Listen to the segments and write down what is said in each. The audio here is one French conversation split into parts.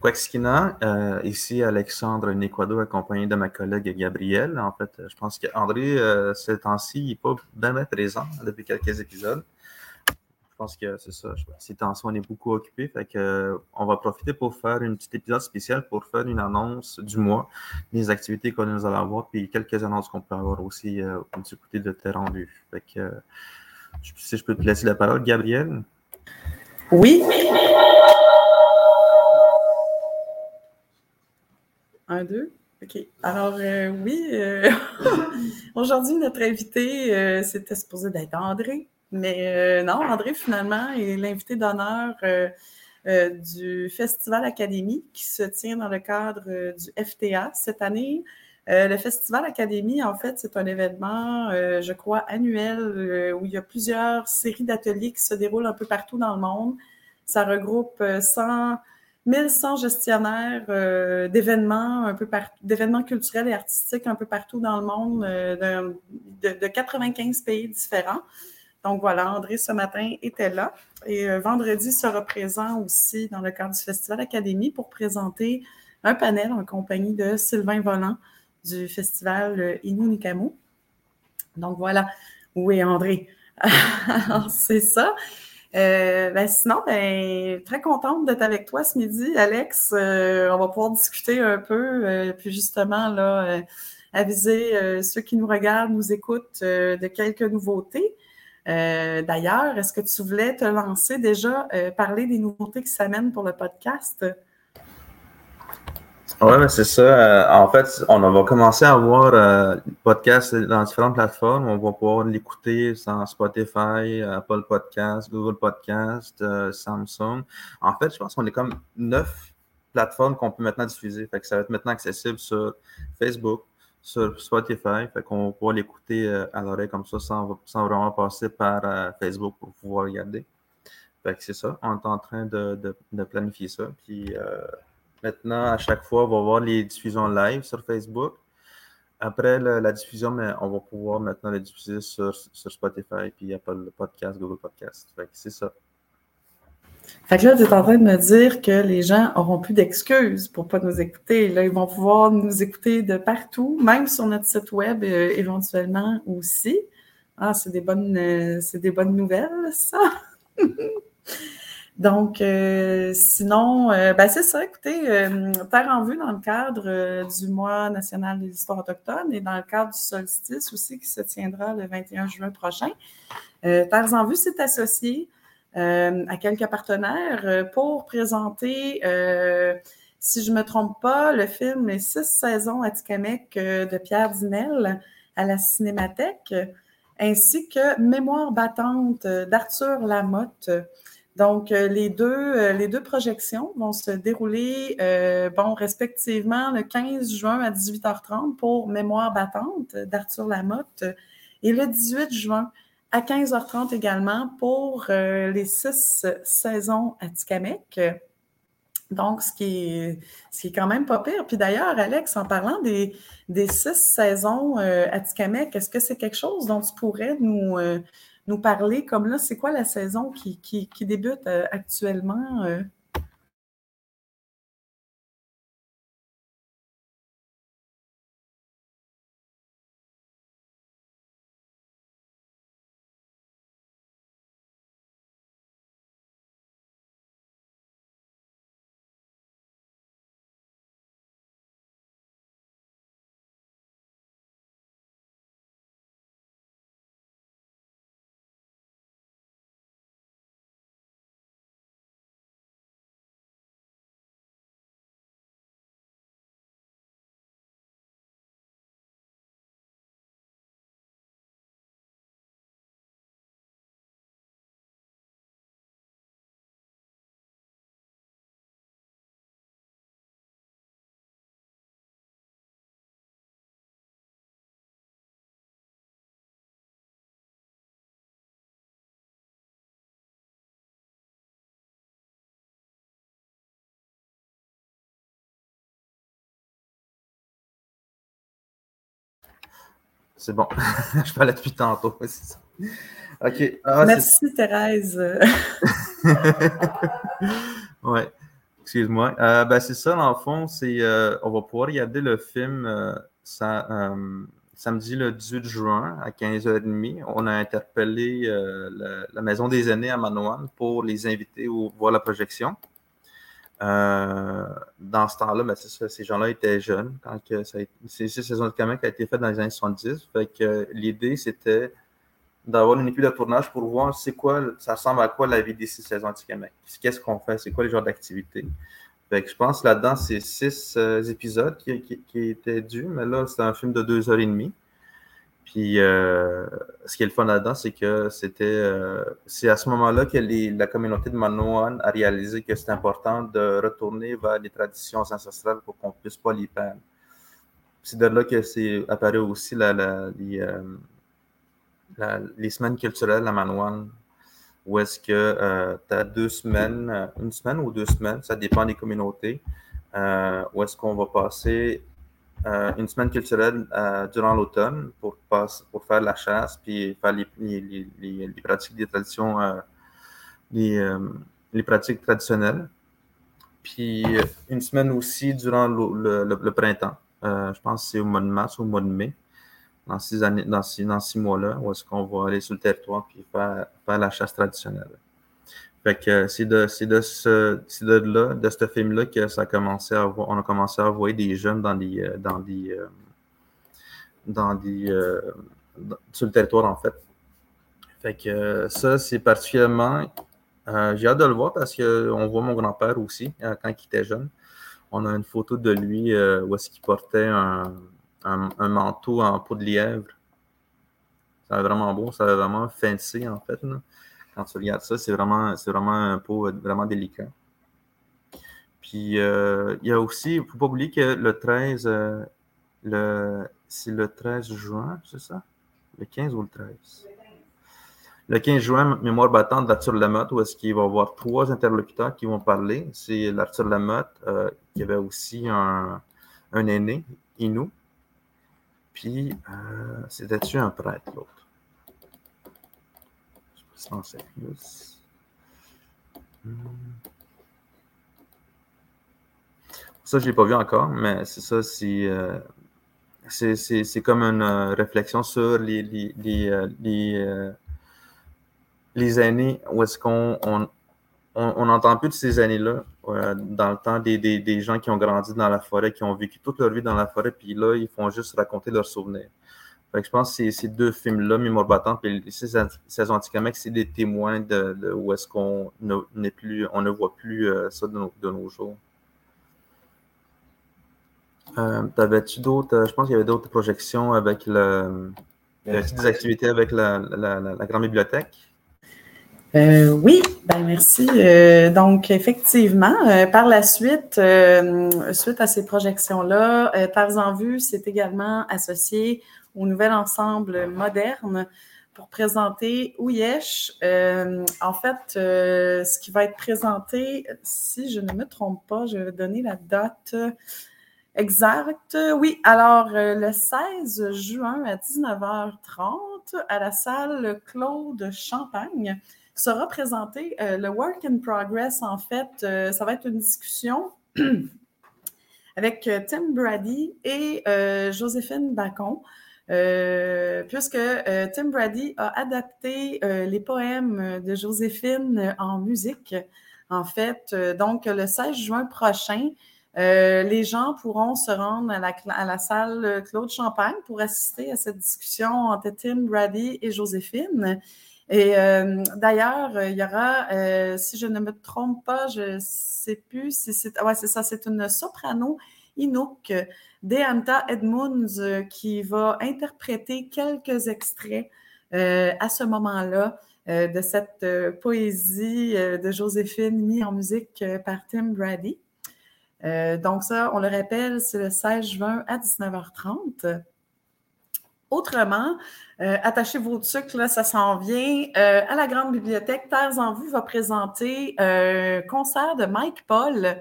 Quaxkina, euh, ici Alexandre Nequado, accompagné de ma collègue Gabrielle. En fait, je pense qu'André, euh, ce temps-ci, n'est pas bien présent depuis quelques épisodes. Je pense que c'est ça. Ces temps-ci, on est beaucoup occupé. Que, on va profiter pour faire une petite épisode spécial pour faire une annonce du mois, des activités que nous allons avoir, puis quelques annonces qu'on peut avoir aussi euh, du côté de tes rendus. Que, euh, si je peux te laisser la parole, Gabrielle. Oui. Un, deux. OK. Alors, euh, oui, euh, aujourd'hui, notre invité, euh, c'était supposé d'être André. Mais non, André, finalement, est l'invité d'honneur du Festival Académie qui se tient dans le cadre du FTA cette année. le Festival Académie, en fait, c'est un événement, je crois, annuel où il y a plusieurs séries d'ateliers qui se déroulent un peu partout dans le monde. Ça regroupe 100 1100 gestionnaires euh, d'événements un peu d'événements culturels et artistiques un peu partout dans le monde, euh, de, 95 pays différents. Donc voilà, André ce matin était là et euh, vendredi sera présent aussi dans le cadre du Festival Académie pour présenter un panel en compagnie de Sylvain Volant du Festival Inunikamu. Donc voilà, où est André? c'est ça. Euh, ben sinon, ben, très contente d'être avec toi ce midi, Alex. Euh, on va pouvoir discuter un peu, euh, puis justement, là, aviser ceux qui nous regardent, nous écoutent de quelques nouveautés. D'ailleurs, est-ce que tu voulais te lancer déjà, parler des nouveautés qui s'amènent pour le podcast? Oui, mais c'est ça. Euh, en fait, on va commencer à avoir euh, podcast dans différentes plateformes. On va pouvoir l'écouter sur Spotify, Apple Podcast, Google Podcast, euh, Samsung. En fait, je pense qu'on est comme neuf plateformes qu'on peut maintenant diffuser. Fait que ça va être maintenant accessible sur Facebook, sur Spotify. Fait qu'on va pouvoir l'écouter à l'oreille comme ça sans, sans, vraiment passer par Facebook pour pouvoir regarder. Fait que c'est ça. On est en train de, de, de planifier ça. Puis Maintenant, à chaque fois, on va voir les diffusions live sur Facebook. Après la, diffusion, mais on va pouvoir maintenant les diffuser sur, Spotify, puis Apple Podcast, Google Podcast. c'est ça. Fait que là, tu es en train de me dire que les gens auront plus d'excuses pour ne pas nous écouter. Là, ils vont pouvoir nous écouter de partout, même sur notre site web euh, éventuellement aussi. Ah, c'est des bonnes, euh, c'est des bonnes nouvelles, ça. Donc, euh, sinon, euh, ben c'est ça, écoutez, euh, Terre en vue dans le cadre du mois national des histoires autochtones et dans le cadre du solstice aussi qui se tiendra le 21 juin prochain. Terre en vue s'est associé à quelques partenaires pour présenter, si je ne me trompe pas, le film Les six saisons à Tikamek de Pierre Dinel à la Cinémathèque, ainsi que Mémoire battante d'Arthur Lamotte. Donc, euh, les, deux, euh, les deux projections vont se dérouler, euh, bon, respectivement, le 15 juin à 18h30 pour Mémoire battante d'Arthur Lamotte et le 18 juin à 15h30 également pour les six saisons à Tikamek. Donc, ce qui est, ce qui est quand même pas pire. Puis d'ailleurs, Alex, en parlant des, des six saisons à Tikamek, est-ce que c'est quelque chose dont tu pourrais nous, nous parler comme là, c'est quoi la saison qui, qui, débute euh, actuellement? C'est bon. je parlais depuis tantôt. OK. Ah, Merci, Thérèse. ouais. Excuse-moi. ben, c'est ça, dans le fond, c'est on va pouvoir regarder le film ça, samedi le 18 juin à 15h30. On a interpellé la, Maison des aînés à Manoan pour les inviter ou voir la projection. Euh, dans ce temps-là, ben, ces gens-là étaient jeunes quand que ça a été, c'est saison de Kamek a été faite dans les années 70. Fait que l'idée, c'était d'avoir une équipe de tournage pour voir c'est quoi, ça ressemble à quoi la vie des six saisons anti-Kamek. Qu'est-ce qu'on fait? C'est quoi les genres d'activités? Fait que je pense là-dedans, c'est six euh, épisodes qui, qui, étaient dus, mais là, c'est un film de deux heures et demie. Puis, euh, ce qui est le fun là-dedans, c'est que c'était, euh, c'est à ce moment-là que la communauté de Manoan a réalisé que c'est important de retourner vers les traditions ancestrales pour qu'on puisse pas les perdre. C'est de là que c'est apparu aussi la, euh, les, semaines culturelles à Manoan, où est-ce que tu as deux semaines, une semaine ou deux semaines, ça dépend des communautés, où est-ce qu'on va passer euh, une semaine culturelle euh, durant l'automne pour, pour faire la chasse puis faire les, les, les, traditions, euh, les, pratiques traditionnelles. Puis une semaine aussi durant le, le, printemps. je pense que c'est au mois de mars ou au mois de mai, dans années, dans dans six mois-là, où est-ce qu'on va aller sur le territoire puis faire, faire la chasse traditionnelle. Fait que c'est de, de, ce, de là, de ce film-là que ça a commencé à on a commencé à des jeunes dans des, euh, dans des, euh, dans des, euh, sur le territoire, en fait. Fait que ça, c'est particulièrement, j'ai hâte de le voir parce qu'on voit mon grand-père aussi, quand il était jeune. On a une photo de lui où est-ce qu'il portait un, un, manteau en peau de lièvre. Ça vraiment beau, ça vraiment fancy, en fait. Quand tu regardes ça, c'est vraiment, c'est vraiment un pot vraiment délicat. Puis euh, il y a aussi, il ne faut pas oublier que le 13, euh, le, c'est le 13 juin, c'est ça? Le 15 ou le 13? Le 15 juin, mémoire battante d'Arthur Lamotte, où est-ce qu'il va y avoir trois interlocuteurs qui vont parler. C'est l'Arthur Lamotte, euh, qui avait aussi un, un aîné, Inou. Puis, c'était-tu un prêtre, l'autre? Ça, je ne l'ai pas vu encore, mais c'est ça, c'est, euh, c'est, comme une euh, réflexion sur euh, les, années où est-ce qu'on on n'entend plus de ces années-là, dans le temps des, des, des, gens qui ont grandi dans la forêt, qui ont vécu toute leur vie dans la forêt, puis là, ils font juste raconter leurs souvenirs je pense que ces deux films-là, Mémoire battante et Saison Anticamex, c'est des témoins de, où est-ce qu'on n'est plus, on ne voit plus euh, ça de nos, jours. Euh, T'avais-tu d'autres, euh, je pense qu'il y avait d'autres projections avec le, des activités avec la, grande bibliothèque? Euh, oui, ben merci. donc, effectivement, par la suite, suite à ces projections-là, Terres en vue s'est également associé au nouvel ensemble moderne pour présenter Ouyesh. Euh, en fait, euh, ce qui va être présenté, si je ne me trompe pas, je vais donner la date exacte. Oui, alors euh, le 16 juin à 19h30 à la salle Claude Champagne sera présenté le Work in Progress. En fait, ça va être une discussion avec Tim Brady et Joséphine Bacon. Euh, puisque euh, Tim Brady a adapté euh, les poèmes de Joséphine en musique. En fait, donc le 16 juin prochain, les gens pourront se rendre à la, salle Claude Champagne pour assister à cette discussion entre Tim Brady et Joséphine. Et d'ailleurs, il y aura, si je ne me trompe pas, je ne sais plus si c'est. Ouais, c'est ça, c'est une soprano Inuk Deanta Edmunds euh, qui va interpréter quelques extraits euh, à ce moment-là euh, de cette poésie de Joséphine mise en musique par Tim Brady. donc ça, on le rappelle, c'est le 16 juin à 19h30. Autrement, attachez vos trucs, ça s'en vient. à la Grande Bibliothèque, Terres en vue va présenter un concert de Mike Paul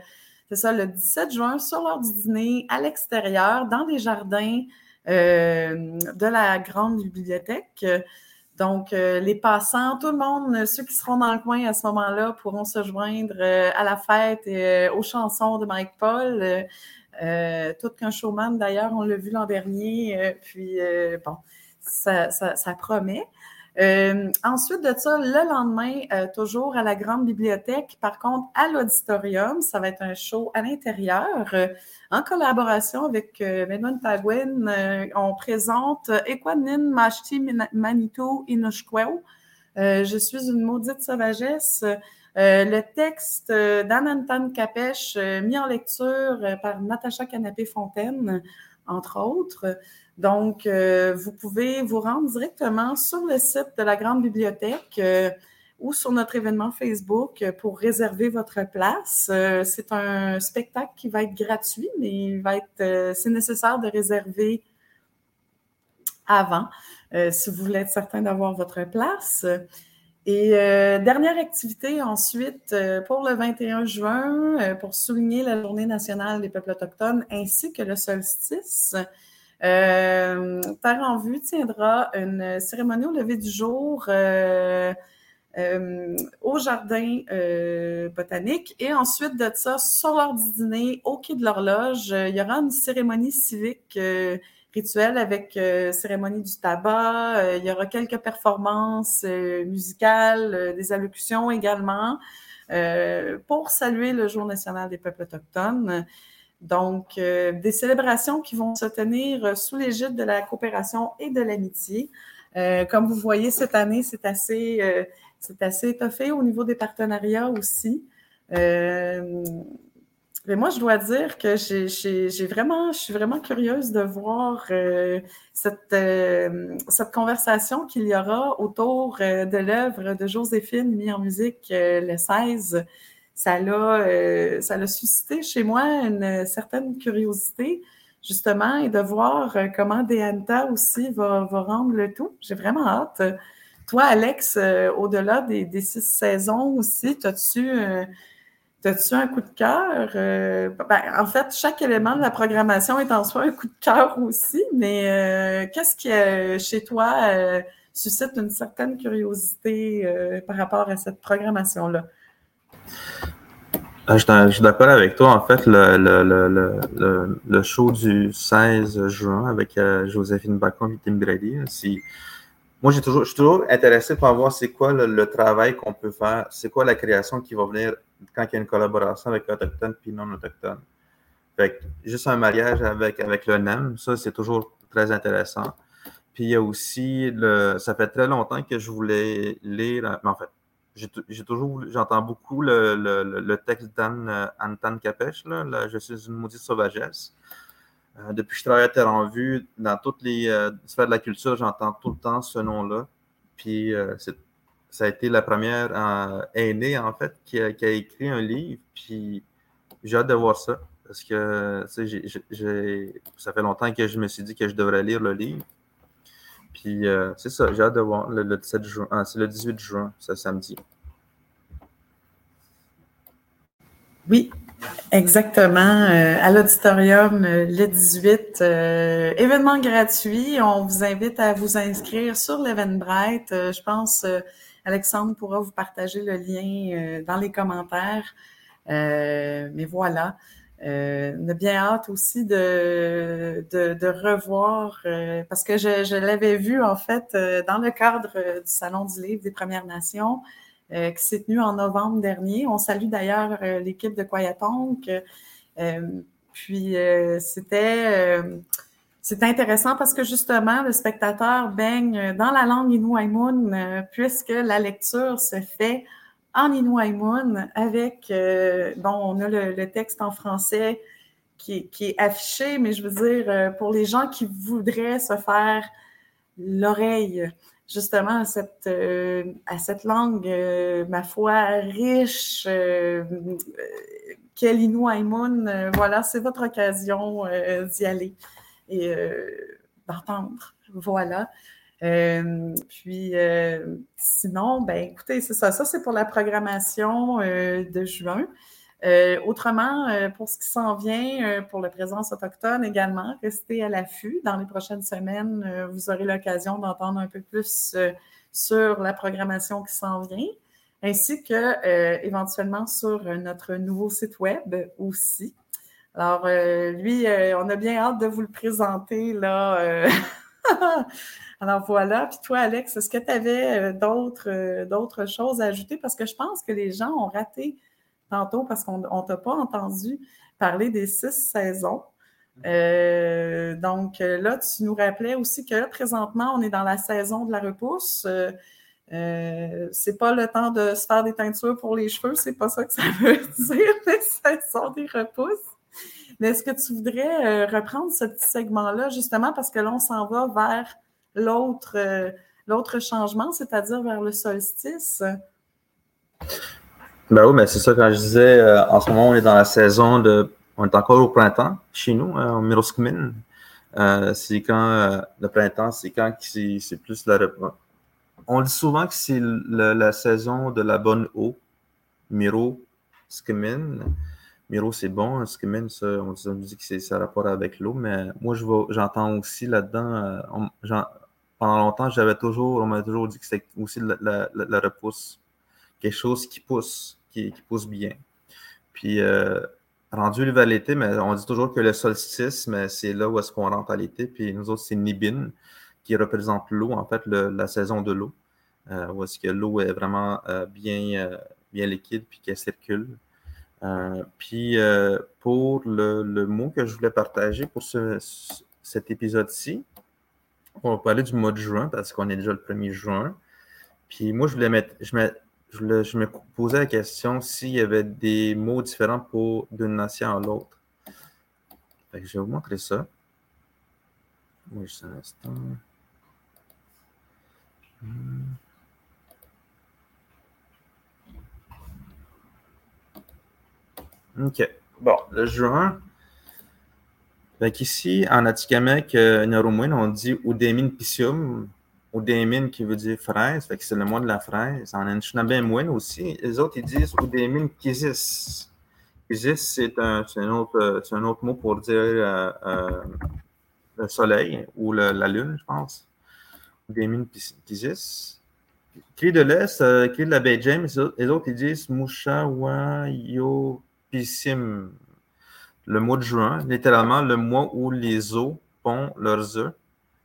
c'est ça, le 17 juin, sur l'heure du dîner, à l'extérieur, dans les jardins euh, de la grande bibliothèque. Donc, les passants, tout le monde, ceux qui seront dans le coin à ce moment-là, pourront se joindre à la fête et aux chansons de Mike Paul. tout qu'un showman, d'ailleurs, on l'a vu l'an dernier. puis, bon, ça promet. Euh, ensuite de ça, le lendemain, euh, toujours à la grande bibliothèque, par contre, à l'auditorium, ça va être un show à l'intérieur. Euh, en collaboration avec euh, Medon on présente Equanin Mashti Manitou Inushkweo. Je suis une maudite sauvagesse. le texte d'Anantan Kapesh, mis en lecture par Natacha Canapé-Fontaine, entre autres. Donc, euh, vous pouvez vous rendre directement sur le site de la Grande Bibliothèque euh, ou sur notre événement Facebook pour réserver votre place. Euh, c'est un spectacle qui va être gratuit, mais il va être, c'est nécessaire de réserver avant si vous voulez être certain d'avoir votre place. Et dernière activité ensuite pour le 21 juin, pour souligner la Journée nationale des peuples autochtones ainsi que le solstice. Euh, Terre en vue tiendra une cérémonie au lever du jour euh, euh, au jardin botanique. Et ensuite de ça, sur l'heure du dîner, au quai de l'horloge, il y aura une cérémonie civique rituelle avec cérémonie du tabac. il y aura quelques performances musicales, des allocutions également. pour saluer le Jour national des peuples autochtones. Donc, euh, des célébrations qui vont se tenir euh, sous l'égide de la coopération et de l'amitié. Euh, comme vous voyez, cette année, c'est assez, assez étoffé au niveau des partenariats aussi. mais moi, je dois dire que j'ai vraiment, je suis vraiment curieuse de voir cette, cette conversation qu'il y aura autour de l'œuvre de Joséphine mis en musique le 16 ça l'a, euh, ça l'a suscité chez moi une certaine curiosité, justement, et de voir euh, comment Deanta aussi va, va rendre le tout. J'ai vraiment hâte. Toi, Alex, euh, au-delà des, des, six saisons aussi, as-tu As-tu un coup de cœur? Ben, en fait, chaque élément de la programmation est en soi un coup de cœur aussi, mais qu'est-ce qui, chez toi, suscite une certaine curiosité par rapport à cette programmation-là? Ah, je suis d'accord avec toi. En fait, le, le, le, le, show du 16 juin avec euh, Joséphine Bacon et Tim Brady, si... moi, j'ai toujours, je suis toujours intéressé pour voir c'est quoi le, travail qu'on peut faire, c'est quoi la création qui va venir quand il y a une collaboration avec Autochtone puis non-Autochtone. Fait juste un mariage avec, avec le NEM, ça, c'est toujours très intéressant. Puis il y a aussi, le, ça fait très longtemps que je voulais lire, mais en fait, j'ai toujours j'entends beaucoup le, le, texte d'Anne euh, Capèche, là, Je suis une maudite sauvagesse. Euh, depuis que je travaille à Terre en Vue, dans toutes les euh, sphères de la culture, j'entends tout le temps ce nom-là. Puis ça a été la première aînée, en fait, qui a, qui a, écrit un livre. Puis j'ai hâte de voir ça. Parce que ça fait longtemps que je me suis dit que je devrais lire le livre. Puis euh, c'est ça, j'ai hâte de voir le, 17 juin. Ah, c'est le 18 juin, ce samedi. Oui, exactement. Euh, à l'auditorium euh, le 18, événement gratuit. On vous invite à vous inscrire sur l'Eventbrite. je pense Alexandre pourra vous partager le lien dans les commentaires. mais voilà. Euh, on a bien hâte aussi de, de, revoir, euh, parce que je, l'avais vu en fait euh, dans le cadre du Salon du Livre des Premières Nations qui s'est tenu en novembre dernier. On salue d'ailleurs l'équipe de Quayatonk. puis c'était c'est intéressant parce que justement, le spectateur baigne dans la langue Inuaimun, puisque la lecture se fait en Inuaimun avec, euh, bon, on a le, texte en français qui, est affiché, mais je veux dire, euh, pour les gens qui voudraient se faire l'oreille justement à cette, euh, langue, ma foi, riche, quel Inuaimun, voilà, c'est votre occasion d'y aller et d'entendre. Voilà. Euh, puis euh, sinon, ben écoutez, c'est ça. Ça, c'est pour la programmation euh, de juin. autrement, pour ce qui s'en vient, pour la présence autochtone également, restez à l'affût. Dans les prochaines semaines, vous aurez l'occasion d'entendre un peu plus sur la programmation qui s'en vient, ainsi que euh, éventuellement sur notre nouveau site web aussi. Alors, euh, lui, euh, on a bien hâte de vous le présenter là. Alors voilà. Puis toi, Alex, est-ce que tu avais d'autres, d'autres choses à ajouter? Parce que je pense que les gens ont raté tantôt parce qu'on ne t'a pas entendu parler des six saisons. Euh, donc là, tu nous rappelais aussi que présentement, on est dans la saison de la repousse. Euh, euh, c'est pas le temps de se faire des teintures pour les cheveux, c'est pas ça que ça veut dire, la saison des repousses. Mais est-ce que tu voudrais reprendre ce petit segment-là, justement, parce que là, on s'en va vers l'autre, l'autre changement, c'est-à-dire vers le solstice? Ben oui, mais c'est ça, quand je disais, en ce moment, on est dans la saison de on est encore au printemps chez nous, en hein, Miroskmin. Euh, c'est quand euh, le printemps, c'est quand c'est plus la. On dit souvent que c'est la saison de la bonne eau. Miro, Skimin. Miro, c'est bon. Skimin, ça, on dit, que c'est ça rapport avec l'eau, mais moi, j'entends aussi là-dedans. Euh, pendant longtemps, j'avais toujours, on m'a toujours dit que c'était aussi la, repousse. Quelque chose qui pousse, qui, pousse bien. Puis, rendu vers l'été, mais on dit toujours que le solstice, mais c'est là où est-ce qu'on rentre à l'été. Puis nous autres, c'est Nibin qui représente l'eau, en fait, la saison de l'eau, euh, où est-ce que l'eau est vraiment euh, bien, euh, bien liquide puis qu'elle circule. Puis pour le, mot que je voulais partager pour cet épisode-ci, on va parler du mois de juin parce qu'on est déjà le 1er juin. Puis moi, je voulais mettre, je mets, je, me posais la question s'il y avait des mots différents pour d'une nation à l'autre. je vais vous montrer ça. Oui, juste un instant. Hmm. OK. Bon, le juin. Fait ici, en Atikamek, euh, on dit Udemine Pisium Oudémine qui veut dire fraise, fait que c'est le mois de la fraise. En Anishinaabe aussi, les autres ils disent Oudémine Kizis. Kizis, c'est un, autre, un autre mot pour dire euh, euh, le soleil ou la lune, je pense. Oudémine Kizis. Cri de l'Est, euh, cri de la baie James, les autres ils disent Mushawayo Pissim. Le mois de juin, littéralement le mois où les eaux pondent leurs œufs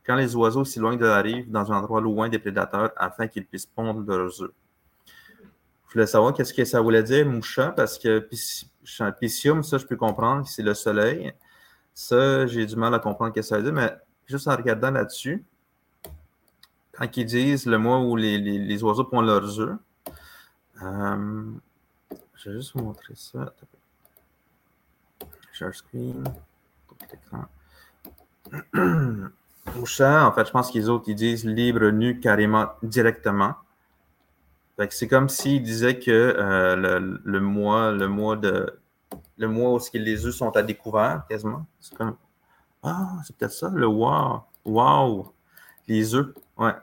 quand les oiseaux s'éloignent de la rive dans un endroit loin des prédateurs afin qu'ils puissent pondre leurs œufs. Je voulais savoir qu'est-ce que ça voulait dire, moucha, parce que piscium, ça, je peux comprendre, c'est le soleil. Ça, j'ai du mal à comprendre ce que ça veut dire, mais juste en regardant là-dessus, quand ils disent le mois où les, oiseaux pondent leurs œufs, euh, je vais juste vous montrer ça. Share screen. en fait, je pense qu'ils autres, ils disent libre, nu, carrément, directement. c'est comme s'ils disaient que euh, le, mois, le mois de le où les œufs sont à découvert, quasiment. C'est comme Ah, c'est peut-être ça, le wow. Wow! Les œufs. Ouais.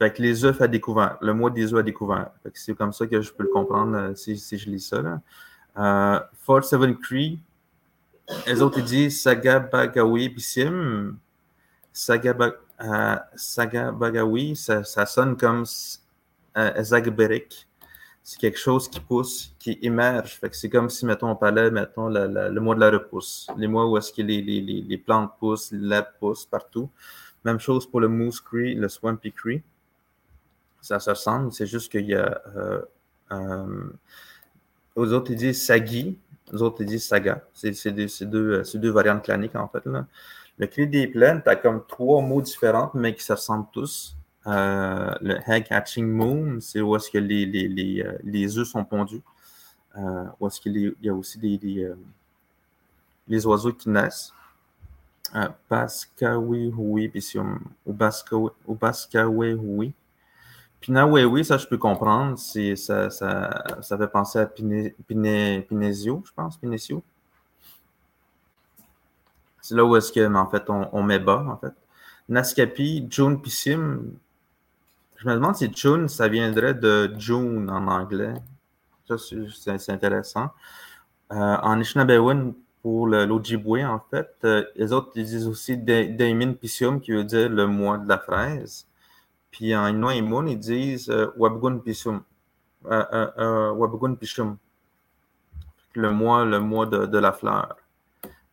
Fait que les œufs à découvert. Le mois des œufs à découvert. c'est comme ça que je peux le comprendre euh, si, je lis ça. Là. Euh, Fort Seven Cree, les autres ils disent Saga Bagawi Bissim. Saga, euh, Bagawi, ça, sonne comme euh, Zagberik. C'est quelque chose qui pousse, qui émerge. c'est comme si, mettons, on parlait, mettons, le mois de la repousse. Les mois où est-ce que les, plantes poussent, l'herbe pousse partout. Même chose pour le Moose Cree, le Swampy Cree. Ça se ressemble, c'est juste qu'il y a. Euh, euh, aux autres, ils disent Sagi, aux autres, ils disent Saga. C'est deux, deux, variantes claniques, en fait. Là. Le cri des plaines, tu as comme trois mots différents, mais qui se ressemblent tous. Euh, le Egg Hatching Moon, c'est où est-ce que les, les, les, euh, les, œufs sont pondus. Euh, où est-ce qu'il y a aussi des, euh, les oiseaux qui naissent. Euh, Baskawi Hui, ou Baskawi Hui. Pinawewi, ça je peux comprendre. Ça, ça, ça fait penser à Pinesio, je pense, Pinesio. C'est là où est-ce que, en fait, on, met bas, en fait. Naskapi, June Pissim. Je me demande si June, ça viendrait de June en anglais. Ça, c'est intéressant. Euh, en Ishinabewin, pour l'Ojibwe, en fait, euh, les autres ils disent aussi Daimin Pissium, qui veut dire le mois de la fraise. Puis en Inouïmoun, ils disent Wabgun Pisum. Wabgun Pishum. Le mois, le mois de, de la fleur.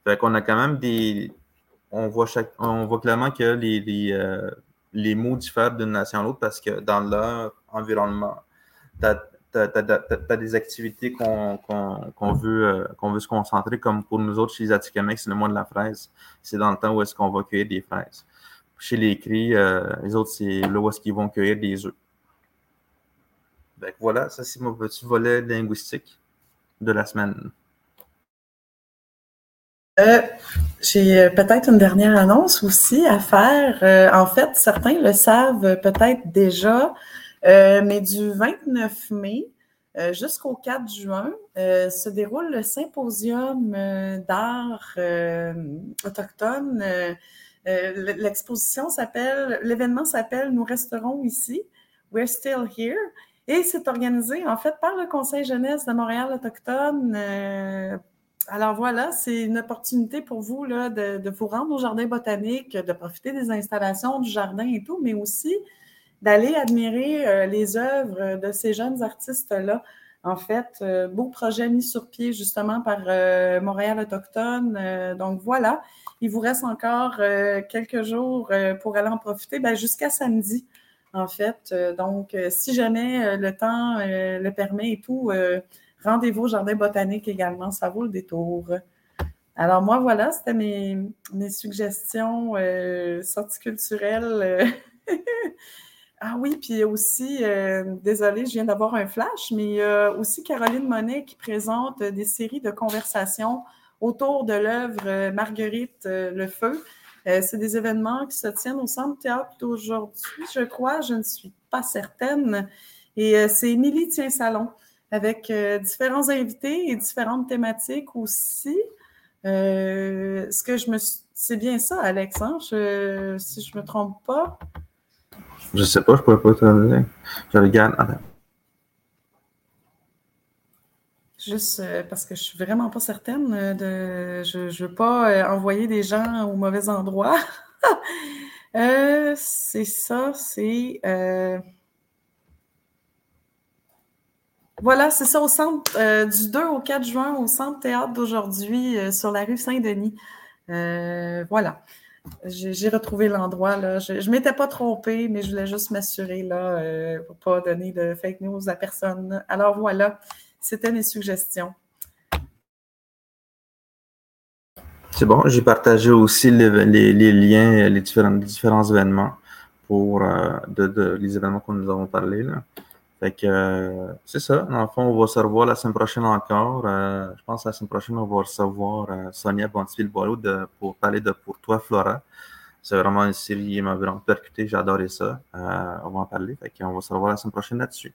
Fait qu'on a quand même des. On voit, chaque, on voit clairement que les, les, les mots diffèrent d'une nation à l'autre parce que dans leur environnement, tu as, des activités qu'on veut, euh, veut se concentrer, comme pour nous autres, chez les Atikamekw, c'est le mois de la fraise. C'est dans le temps où est-ce qu'on va cueillir des fraises. Chez les cris, euh, les autres, c'est là où est-ce qu'ils vont cueillir des œufs. Donc voilà, ça c'est mon petit volet linguistique de la semaine. Euh, j'ai peut-être une dernière annonce aussi à faire. en fait, certains le savent peut-être déjà, mais du 29 mai euh, jusqu'au 4 juin euh, se déroule le symposium euh, d'art autochtone. L'exposition s'appelle, l'événement s'appelle Nous resterons ici, We're Still Here. Et c'est organisé en fait par le Conseil jeunesse de Montréal autochtone. alors voilà, c'est une opportunité pour vous là, de, de, vous rendre au jardin botanique, de profiter des installations du jardin et tout, mais aussi d'aller admirer euh, les œuvres de ces jeunes artistes-là. En fait, euh, beau projet mis sur pied justement par euh, Montréal Autochtone. donc voilà, il vous reste encore quelques jours pour aller en profiter, ben, jusqu'à samedi, en fait. donc, si jamais le temps le permet et tout, rendez-vous au Jardin botanique également, ça vaut le détour. Alors moi, voilà, c'était mes, mes suggestions sorties culturelles Ah oui, puis aussi, euh, désolée, je viens d'avoir un flash, mais il y a aussi Caroline Monet qui présente des séries de conversations autour de l'œuvre euh, Marguerite euh, Le Feu. c'est des événements qui se tiennent au Centre Théâtre d'aujourd'hui, je crois, je ne suis pas certaine. Et c'est Émilie Tient Salon avec différents invités et différentes thématiques aussi. ce que je me C'est bien ça, Alex, hein? si je ne me trompe pas. Je sais pas, je pourrais pas te dire. Je regarde. Attends. Juste euh, parce que je suis vraiment pas certaine euh, de. Je, ne veux pas euh, envoyer des gens au mauvais endroit. c'est ça, c'est. Voilà, c'est ça au centre du 2 au 4 juin au centre théâtre d'aujourd'hui sur la rue Saint-Denis. voilà. J'ai retrouvé l'endroit. là. Je ne m'étais pas trompée, mais je voulais juste m'assurer là, euh, pour ne pas donner de fake news à personne. Alors voilà, c'était mes suggestions. C'est bon, j'ai partagé aussi les, liens, les différents, événements pour euh, les événements que nous avons parlé. Là. Fait que euh, c'est ça. Dans le fond, on va se revoir la semaine prochaine encore. Euh, je pense que la semaine prochaine, on va recevoir euh, Sonia Bontiville-Boileau pour parler de Pour toi, Flora. C'est vraiment une série qui m'a vraiment percuté. Adoré ça. on va en parler. Fait qu'on va se revoir la semaine prochaine là-dessus.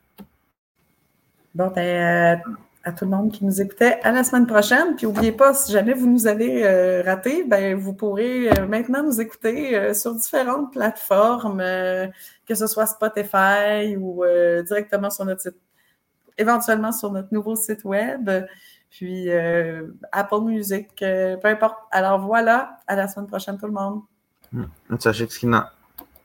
Bon, ben, à tout le monde qui nous écoutait. À la semaine prochaine. Puis n'oubliez pas, si jamais vous nous avez euh, raté, ben, vous pourrez euh, maintenant nous écouter euh, sur différentes plateformes, que ce soit Spotify ou directement sur notre site, éventuellement sur notre nouveau site web, puis Apple Music, peu importe. Alors voilà, à la semaine prochaine tout le monde. Hmm. Sachez que